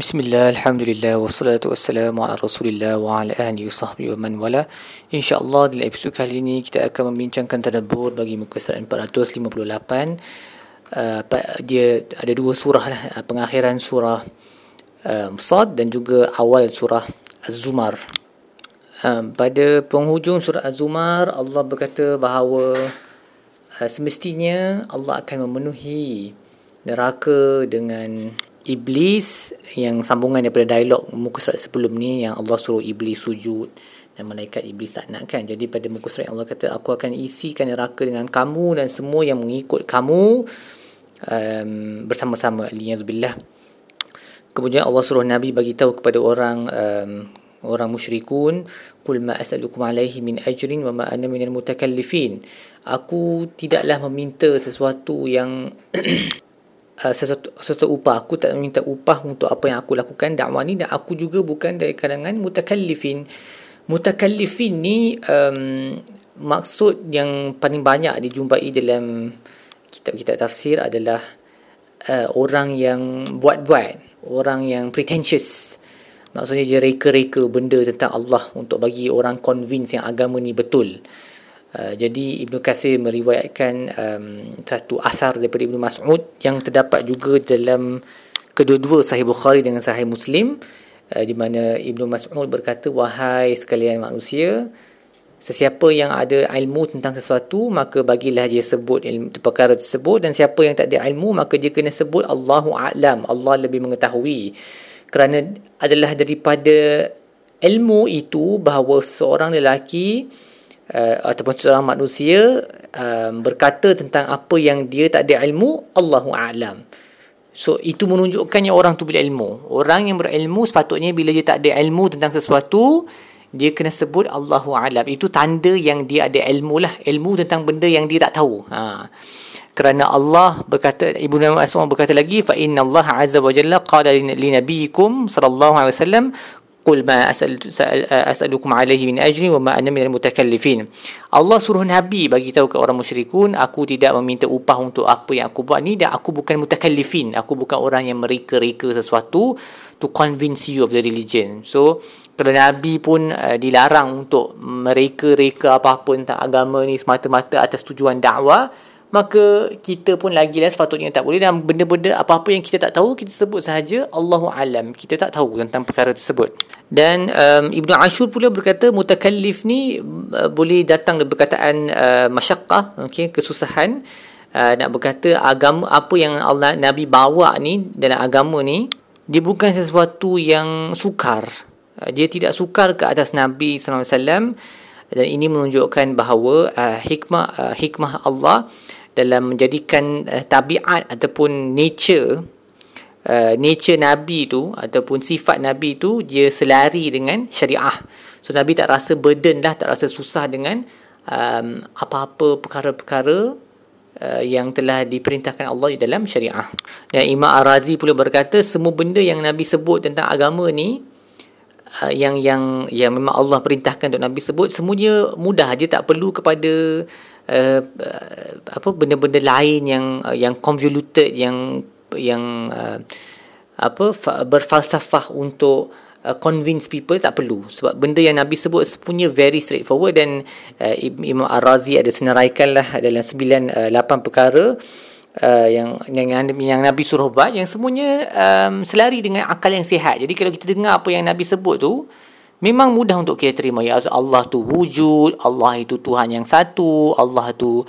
Bismillah, Alhamdulillah, wassalatu wassalamu ala rasulillah wa ala ahli sahbihi wa man wala. InsyaAllah dalam episod kali ini kita akan membincangkan tadabur bagi muka surat 458 uh, Dia ada dua surah lah, uh, pengakhiran surah uh, Sad dan juga awal surah Az-Zumar. Uh, Pada penghujung surah Az-Zumar Allah berkata bahawa uh, semestinya Allah akan memenuhi neraka dengan Iblis yang sambungan daripada dialog muka surat sebelum ni yang Allah suruh Iblis sujud dan malaikat Iblis tak nak kan. Jadi pada muka surat Allah kata aku akan isikan neraka dengan kamu dan semua yang mengikut kamu um, bersama-sama. Aliyahzubillah. Kemudian Allah suruh Nabi bagi tahu kepada orang um, orang musyrikun qul ma as'alukum alaihi min ajrin wa ma ana minal mutakallifin aku tidaklah meminta sesuatu yang uh, sesuatu, sesuatu upah. Aku tak minta upah untuk apa yang aku lakukan. Dakwah ni dan aku juga bukan dari kalangan mutakallifin mutakallifin ni um, maksud yang paling banyak dijumpai dalam kitab-kitab tafsir adalah uh, orang yang buat-buat orang yang pretentious. Maksudnya dia reka-reka benda tentang Allah untuk bagi orang convince yang agama ni betul Uh, jadi Ibnu Kathir meriwayatkan um, satu asar daripada Ibnu Mas'ud yang terdapat juga dalam kedua-dua Sahih Bukhari dengan Sahih Muslim uh, di mana Ibnu Mas'ud berkata wahai sekalian manusia sesiapa yang ada ilmu tentang sesuatu maka bagilah dia sebut ilmu perkara tersebut. Dan siapa yang tak ada ilmu maka dia kena sebut Allahu a'lam Allah lebih mengetahui. Kerana adalah daripada ilmu itu bahawa seorang lelaki uh, ataupun seorang manusia uh, berkata tentang apa yang dia tak ada ilmu Allahu a'lam so itu menunjukkannya orang tu berilmu orang yang berilmu sepatutnya bila dia tak ada ilmu tentang sesuatu dia kena sebut Allahu a'lam itu tanda yang dia ada ilmu lah ilmu tentang benda yang dia tak tahu ha kerana Allah berkata Nabi Asma berkata lagi fa inna Allah azza wa jalla qala li nabiyikum sallallahu alaihi wasallam Qul ma as'al as'alukum alaihi min ajri wa ma ana minal mutakallifin. Allah suruh Nabi bagi tahu ke orang musyrikun, aku tidak meminta upah untuk apa yang aku buat ni dan aku bukan mutakallifin. Aku bukan orang yang mereka-reka sesuatu to convince you of the religion. So, kalau Nabi pun uh, dilarang untuk mereka-reka apa-apa tentang agama ni semata-mata atas tujuan dakwah, maka kita pun lagi lah sepatutnya tak boleh dan benda-benda apa-apa yang kita tak tahu kita sebut sahaja Allahu alam. Kita tak tahu tentang perkara tersebut. Dan um, Ibnu Ashur pula berkata mutakallif ni uh, boleh datang dari perkataan uh, masyaqqah okey kesusahan uh, nak berkata agama apa yang Allah Nabi bawa ni dalam agama ni dia bukan sesuatu yang sukar. Uh, dia tidak sukar ke atas Nabi sallallahu alaihi wasallam. Dan ini menunjukkan bahawa uh, hikmah uh, hikmah Allah dalam menjadikan uh, tabiat ataupun nature uh, nature nabi tu ataupun sifat nabi tu dia selari dengan syariah. So nabi tak rasa burden lah tak rasa susah dengan um, apa-apa perkara-perkara uh, yang telah diperintahkan Allah di dalam syariah. Dan Imam Ar-Razi pula berkata semua benda yang nabi sebut tentang agama ni uh, yang yang yang memang Allah perintahkan untuk nabi sebut semuanya mudah. Dia tak perlu kepada uh, apa benda-benda lain yang uh, yang convoluted yang yang uh, apa berfalsafah untuk uh, convince people tak perlu. Sebab benda yang Nabi sebut punya very straightforward dan uh, Imam Ar-Razi ada senaraikan lah dalam 9 uh, 8 perkara uh, yang, yang yang Nabi suruh buat yang semuanya um, selari dengan akal yang sihat. Jadi kalau kita dengar apa yang Nabi sebut tu memang mudah untuk kita terima. Ya Allah tu wujud Allah itu Tuhan yang satu Allah tu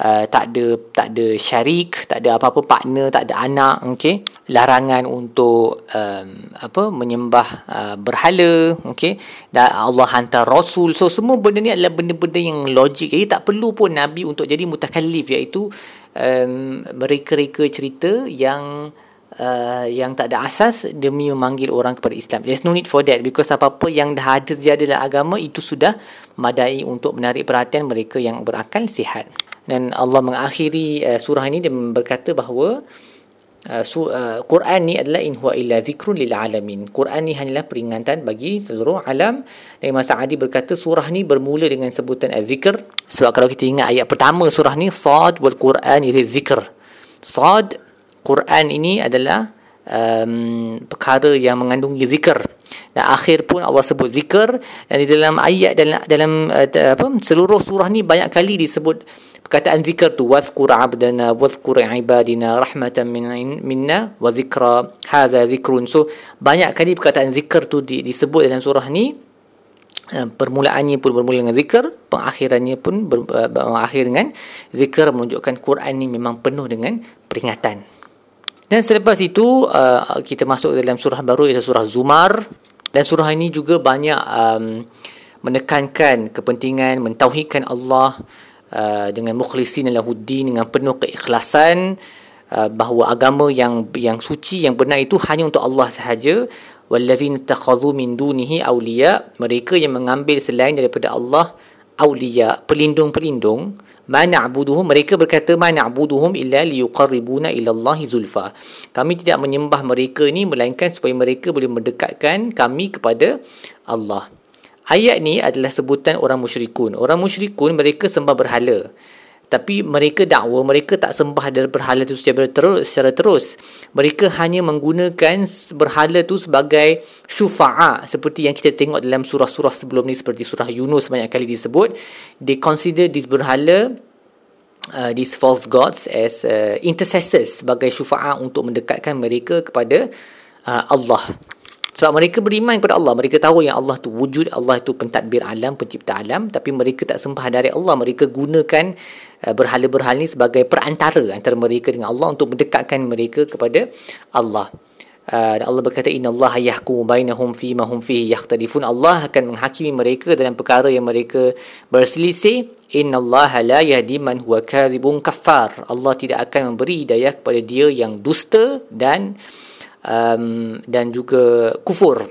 uh, tak ada tak ada syarik tak ada apa-apa partner tak ada anak okey? Larangan untuk um, apa menyembah uh, berhala okey? Dan Allah hantar rasul. So semua benda ni adalah benda-benda yang logik. Jadi tak perlu pun nabi untuk jadi mutakallif iaitu um, mereka-reka cerita yang uh, yang tak ada asas demi memanggil orang kepada Islam. There's no need for that because apa-apa yang dah ada sejadah dalam agama itu sudah madai untuk menarik perhatian mereka yang berakal sihat. Dan Allah mengakhiri uh, surah ini dia berkata bahawa uh, su- uh, Quran ni adalah in huwa illa zikrun lil alamin. Quran ni hanyalah peringatan bagi seluruh alam. Dan Imam Sa'adi berkata surah ni bermula dengan sebutan az-zikr. Sebab kalau kita ingat ayat pertama surah ni sad wal Quran ini zikr. Sad Quran ini adalah um, perkara yang mengandungi zikr dan akhir pun Allah sebut zikr dan di dalam ayat dalam dalam uh, apa seluruh surah ni banyak kali disebut perkataan zikr tu. Wazkur abdana wazkur ibadina rahmatan min minna wa zikra hadza zikrun. So banyak kali perkataan zikr tu di, disebut dalam surah ni. Uh, permulaannya pun bermula dengan zikr pengakhirannya pun ber, uh, berakhir dengan zikr menunjukkan Quran ni memang penuh dengan peringatan dan selepas itu uh, kita masuk dalam surah baru iaitu surah Zumar. Dan surah ini juga banyak um, menekankan kepentingan mentauhidkan Allah uh, dengan mukhlisin lahuddin dengan penuh keikhlasan uh, bahawa agama yang yang suci yang benar itu hanya untuk Allah sahaja. Wallazina takhadhu min dunihi awliya. Mereka yang mengambil selain daripada Allah awliya pelindung-pelindung ma na'buduhum mereka berkata ma na'buduhum illa liyuqarribuna ila Allah zulfa. Kami tidak menyembah mereka ni melainkan supaya mereka boleh mendekatkan kami kepada Allah. Ayat ni adalah sebutan orang musyrikun. Orang musyrikun mereka sembah berhala tapi mereka dakwa mereka tak sembah dari berhala itu secara terus secara terus. Mereka hanya menggunakan berhala itu sebagai syufa'a seperti yang kita tengok dalam surah-surah sebelum ni seperti surah Yunus banyak kali disebut. They consider this berhala uh, these false gods as uh, intercessors sebagai syufa'a untuk mendekatkan mereka kepada uh, Allah sebab mereka beriman kepada Allah. Mereka tahu yang Allah tu wujud. Allah tu pentadbir alam, pencipta alam. Tapi mereka tak sembah dari Allah. Mereka gunakan uh, berhala-berhala ni sebagai perantara antara mereka dengan Allah untuk mendekatkan mereka kepada Allah. Uh, Allah berkata inna Allah yahkumu bainahum fi ma hum fihi yakhtalifun Allah akan menghakimi mereka dalam perkara yang mereka berselisih inna Allah la yahdi man huwa kadhibun kafar Allah tidak akan memberi hidayah kepada dia yang dusta dan um, dan juga kufur.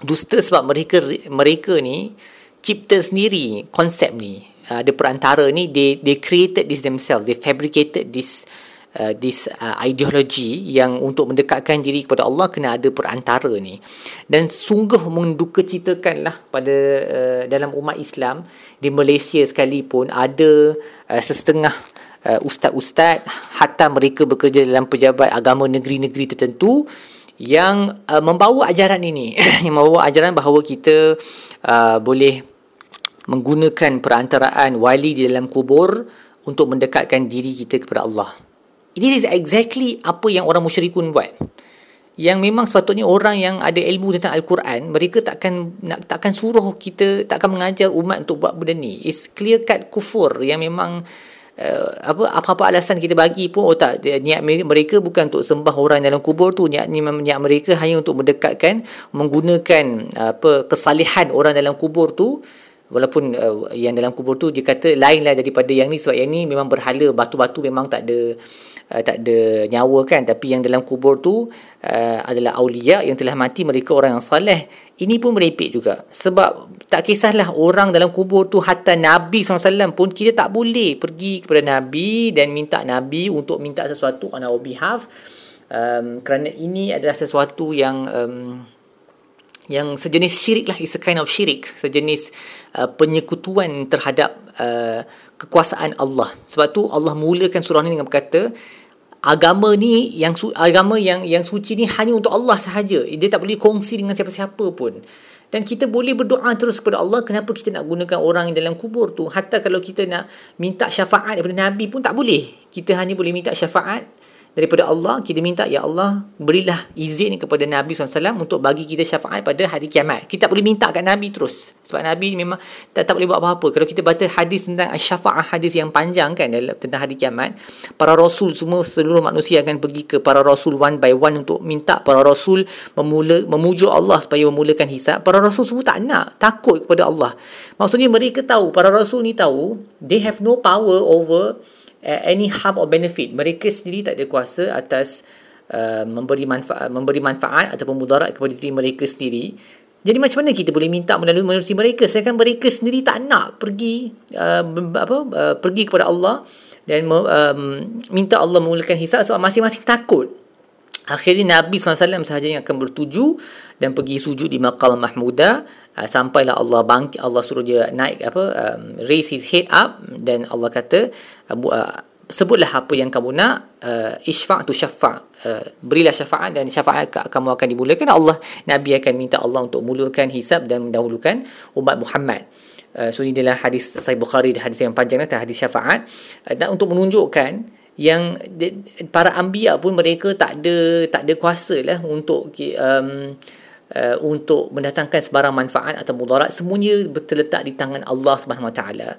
Dusta sebab mereka mereka ni cipta sendiri konsep ni. Uh, ada perantara ni they they created this themselves. They fabricated this uh, this uh, ideology yang untuk mendekatkan diri kepada Allah kena ada perantara ni. Dan sungguh menduka citakanlah pada uh, dalam umat Islam di Malaysia sekalipun ada uh, sesetengah uh, ustaz-ustaz hatta mereka bekerja dalam pejabat agama negeri-negeri tertentu yang uh, membawa ajaran ini yang membawa ajaran bahawa kita uh, boleh menggunakan perantaraan wali di dalam kubur untuk mendekatkan diri kita kepada Allah. Ini is exactly apa yang orang musyrikun buat. Yang memang sepatutnya orang yang ada ilmu tentang Al-Quran, mereka takkan nak takkan suruh kita, takkan mengajar umat untuk buat benda ni. It's clear cut kufur yang memang uh, apa apa-apa alasan kita bagi pun oh tak niat mereka bukan untuk sembah orang dalam kubur tu. Niat niat mereka hanya untuk mendekatkan menggunakan apa kesalihan orang dalam kubur tu. Walaupun uh, yang dalam kubur tu dia kata lainlah daripada yang ni. Sebab yang ni memang berhala batu-batu memang tak ada uh, tak ada nyawa kan tapi yang dalam kubur tu uh, adalah aulia yang telah mati mereka orang yang saleh. Ini pun merepek juga. Sebab tak kisahlah orang dalam kubur tu hatta Nabi SAW pun kita tak boleh pergi kepada Nabi dan minta Nabi untuk minta sesuatu on our behalf. Um, kerana ini adalah sesuatu yang um, yang sejenis syirik lah is a kind of syirik. Sejenis uh, penyekutuan terhadap uh, kekuasaan Allah. Sebab tu Allah mulakan surah ni dengan berkata agama ni yang agama yang yang suci ni hanya untuk Allah sahaja. Dia tak boleh kongsi dengan siapa-siapa pun. Dan kita boleh berdoa terus kepada Allah kenapa kita nak gunakan orang yang dalam kubur tu? Hatta kalau kita nak minta syafaat daripada nabi pun tak boleh. Kita hanya boleh minta syafaat daripada Allah kita minta ya Allah berilah izin kepada Nabi SAW untuk bagi kita syafaat pada hari kiamat. Kita boleh minta kat Nabi terus. Sebab Nabi memang tak, tak boleh buat apa-apa. Kalau kita baca hadis tentang syafaat hadis yang panjang kan dalam tentang hari kiamat para rasul semua seluruh manusia akan pergi ke para rasul one by one untuk minta para rasul memula memujuk Allah supaya memulakan hisab. Para rasul semua tak nak takut kepada Allah. Maksudnya mereka tahu para rasul ni tahu they have no power over any harm or benefit mereka sendiri tak ada kuasa atas uh, memberi manfaat memberi manfaat ataupun mudarat kepada diri mereka sendiri. Jadi macam mana kita boleh minta melalui manusia mereka? Sedangkan mereka sendiri tak nak pergi uh, apa uh, pergi kepada Allah dan um, minta Allah memulakan hisab sebab masing-masing takut Akhirnya Nabi SAW sahaja yang akan bertuju dan pergi sujud di maqam Mahmuda uh, sampailah Allah bangkit Allah suruh dia naik apa um, raise his head up dan Allah kata uh, sebutlah apa yang kamu nak uh, isfa' tu syafa' uh, berilah syafaat dan syafaat kamu akan dimulakan. Allah Nabi akan minta Allah untuk mulakan hisab dan mendahulukan umat Muhammad. Uh, so ini adalah hadis Sahih Bukhari hadis yang panjang hadis syafaat. Uh, dan untuk menunjukkan yang para anbiya pun mereka tak ada tak ada kuasa lah untuk um, uh, untuk mendatangkan sebarang manfaat atau mudarat. Semuanya terletak di tangan Allah Subhanahu Wa Taala.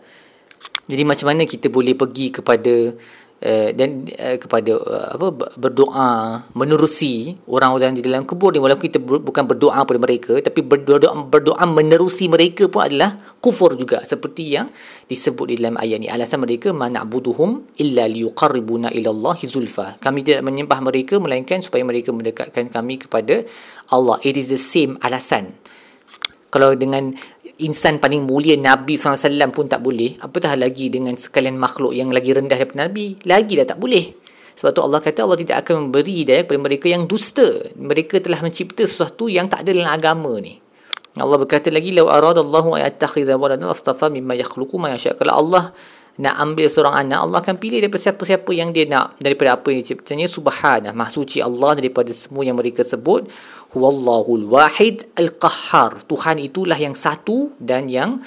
Jadi macam mana kita boleh pergi kepada uh, dan uh, kepada uh, apa berdoa menerusi orang-orang di dalam kubur ni. Walaupun kita ber, bukan berdoa pada mereka tapi berdoa berdoa menerusi mereka pun adalah kufur juga. Seperti yang disebut di dalam ayat ni. Alasan mereka mana'buduhum illa liqarribuna ila Allah zulfa. Kami tidak menyembah mereka melainkan supaya mereka mendekatkan kami kepada Allah. It is the same alasan. Kalau dengan insan paling mulia Nabi SAW pun tak boleh apatah lagi dengan sekalian makhluk yang lagi rendah daripada Nabi lagi dah tak boleh. Sebab tu Allah kata Allah tidak akan memberi hidayah kepada mereka yang dusta. Mereka telah mencipta sesuatu yang tak ada dalam agama ni. Allah berkata lagi law aradallahu ayattakhidha waladan astafa mimma yakhluqu ma yasha. Kalau Allah nak ambil seorang anak Allah akan pilih daripada siapa-siapa yang dia nak. Daripada apa yang diciptanya subhanah maha suci Allah daripada semua yang mereka sebut. Huwallahul wahid al-qahhar. Tuhan itulah yang satu dan yang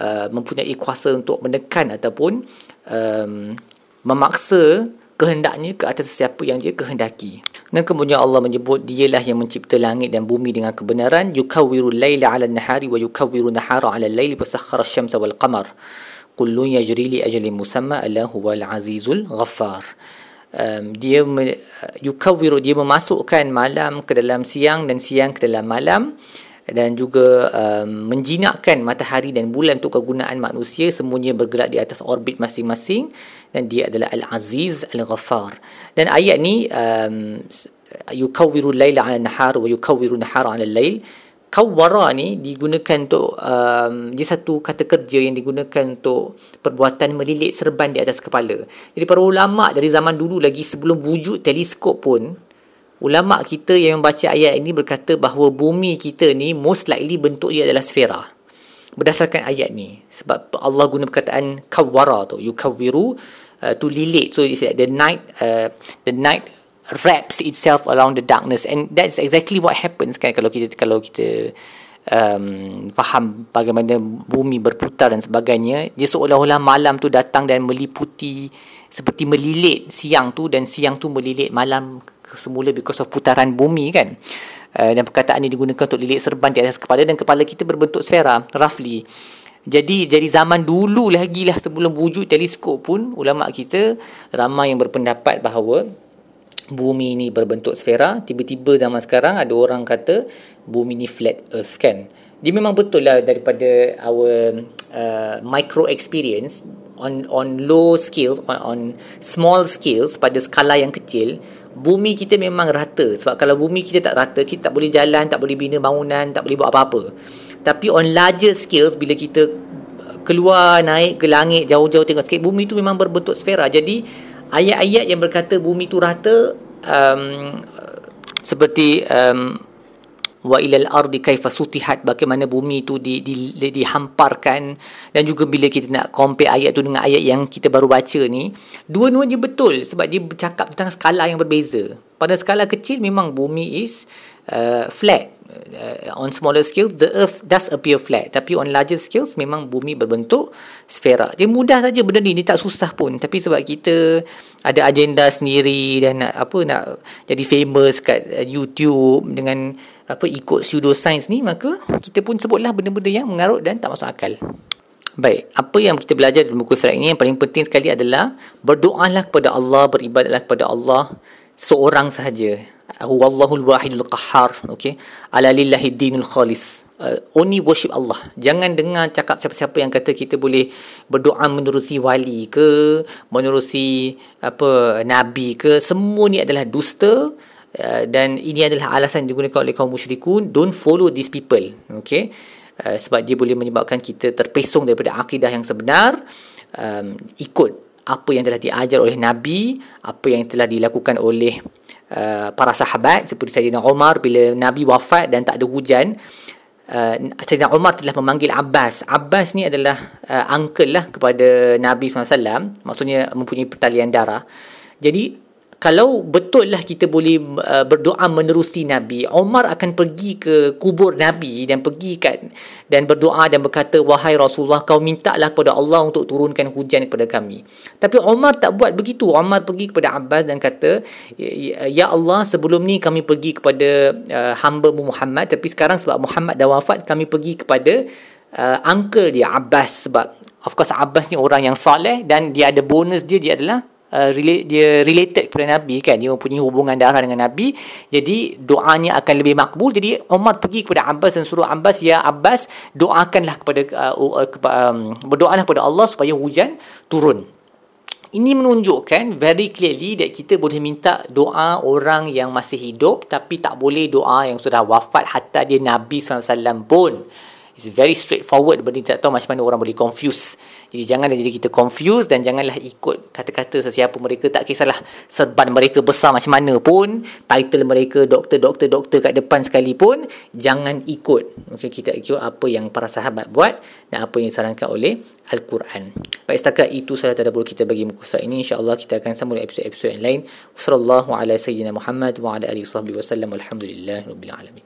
uh, mempunyai kuasa untuk menekan ataupun um, memaksa kehendaknya ke atas siapa yang dia kehendaki. Dan kemudian Allah menyebut dialah yang mencipta langit dan bumi dengan kebenaran. Yukawwiru laila 'ala an-nahari wa yukawwiru nahara 'ala al-laili wa sakhkhara asy-syamsa wal qamar kullu yajri li ajalin musamma ala huwal azizul ghaffar. Um, dia yukawwiru dia memasukkan malam ke dalam siang dan siang ke dalam malam dan juga um, menjinakkan matahari dan bulan untuk kegunaan manusia. Semuanya bergerak di atas orbit masing-masing dan dia adalah al-aziz al-ghaffar. Dan ayat ni um, yukawwiru laila ala nahar wa yukawwiru nahara ala lail kawara ni digunakan untuk um, dia satu kata kerja yang digunakan untuk perbuatan melilit serban di atas kepala. Jadi para ulama dari zaman dulu lagi sebelum wujud teleskop pun ulama kita yang membaca ayat ini berkata bahawa bumi kita ni most likely bentuk dia adalah sfera. Berdasarkan ayat ni sebab Allah guna perkataan kawara tu yukawwiru uh, to lilit so like the night uh, the night wraps itself around the darkness. And that's exactly what happens kan kalau kita kalau kita um, faham bagaimana bumi berputar dan sebagainya. Dia seolah-olah malam tu datang dan meliputi seperti melilit siang tu dan siang tu melilit malam semula because of putaran bumi kan. Uh, dan perkataan ini digunakan untuk lilit serban di atas kepala dan kepala kita berbentuk sfera roughly. Jadi jadi zaman dulu lagi lah sebelum wujud teleskop pun ulama kita ramai yang berpendapat bahawa bumi ni berbentuk sfera. Tiba-tiba zaman sekarang ada orang kata bumi ni flat earth kan. Dia memang betul lah daripada our uh, micro experience on on low scale on, on small scales pada skala yang kecil bumi kita memang rata. Sebab kalau bumi kita tak rata kita tak boleh jalan tak boleh bina bangunan tak boleh buat apa-apa. Tapi on larger scales bila kita keluar naik ke langit jauh-jauh tengok sikit bumi tu memang berbentuk sfera. Jadi ayat-ayat yang berkata bumi tu rata um, seperti um, wa ilal ardi kaifa sutihat bagaimana bumi tu di, di, di, dihamparkan. Dan juga bila kita nak compare ayat tu dengan ayat yang kita baru baca ni dua-duanya betul sebab dia bercakap tentang skala yang berbeza pada skala kecil memang bumi is uh, flat. Uh, on smaller scale the earth does appear flat. Tapi on larger scales memang bumi berbentuk sfera dia mudah saja benda ni dia tak susah pun. Tapi sebab kita ada agenda sendiri dan nak apa nak jadi famous kat uh, YouTube dengan apa ikut pseudoscience ni maka kita pun sebutlah benda-benda yang mengarut dan tak masuk akal. Baik, apa yang kita belajar dalam buku surat ini? Yang paling penting sekali adalah berdoalah kepada Allah, beribadatlah kepada Allah seorang sahaja. Wallahul wahidul qahhar okay? Ala lillahi dinul khalis. Uh, only worship Allah. Jangan dengar cakap siapa-siapa yang kata kita boleh berdoa menerusi wali ke menerusi apa nabi ke. Semua ni adalah dusta uh, dan ini adalah alasan digunakan oleh kaum musyrikun. Don't follow these people okay? Uh, sebab dia boleh menyebabkan kita terpesong daripada akidah yang sebenar. Um, ikut apa yang telah diajar oleh nabi apa yang telah dilakukan oleh Uh, para sahabat seperti Sayyidina Umar bila Nabi wafat dan tak ada hujan uh, Sayyidina Umar telah memanggil Abbas. Abbas ni adalah uh, uncle lah kepada Nabi SAW. Maksudnya mempunyai pertalian darah. Jadi kalau betul lah kita boleh uh, berdoa menerusi Nabi, Omar akan pergi ke kubur Nabi dan pergi kat dan berdoa dan berkata, wahai Rasulullah, kau minta lah kepada Allah untuk turunkan hujan kepada kami. Tapi Omar tak buat begitu. Omar pergi kepada Abbas dan kata, ya, ya, ya Allah, sebelum ni kami pergi kepada uh, hamba Muhammad, tapi sekarang sebab Muhammad dah wafat, kami pergi kepada uh, uncle dia, Abbas. Sebab, of course, Abbas ni orang yang saleh dan dia ada bonus dia, dia adalah uh, relate, dia related kepada Nabi kan? Dia mempunyai hubungan darah dengan Nabi. Jadi doanya akan lebih makbul. Jadi Umar pergi kepada Abbas dan suruh Abbas ya Abbas doakanlah kepada uh, uh, um, berdoalah kepada Allah supaya hujan turun. Ini menunjukkan very clearly that kita boleh minta doa orang yang masih hidup tapi tak boleh doa yang sudah wafat hatta dia Nabi SAW pun. It's very straightforward benda tak tahu macam mana orang boleh confuse. Jadi janganlah jadi kita confuse dan janganlah ikut kata-kata sesiapa mereka tak kisahlah seban mereka besar macam mana pun, title mereka doktor doktor doktor kat depan sekalipun, jangan ikut. Okay, kita ikut apa yang para sahabat buat dan apa yang disarankan oleh Al-Quran. Baik setakat itu sahaja tadabbur kita bagi muka surat ini. Insya-Allah kita akan sambung episod-episod yang lain. Ala sayyidina Muhammad wa ala alihi. Walhamdulillahirabbil alamin.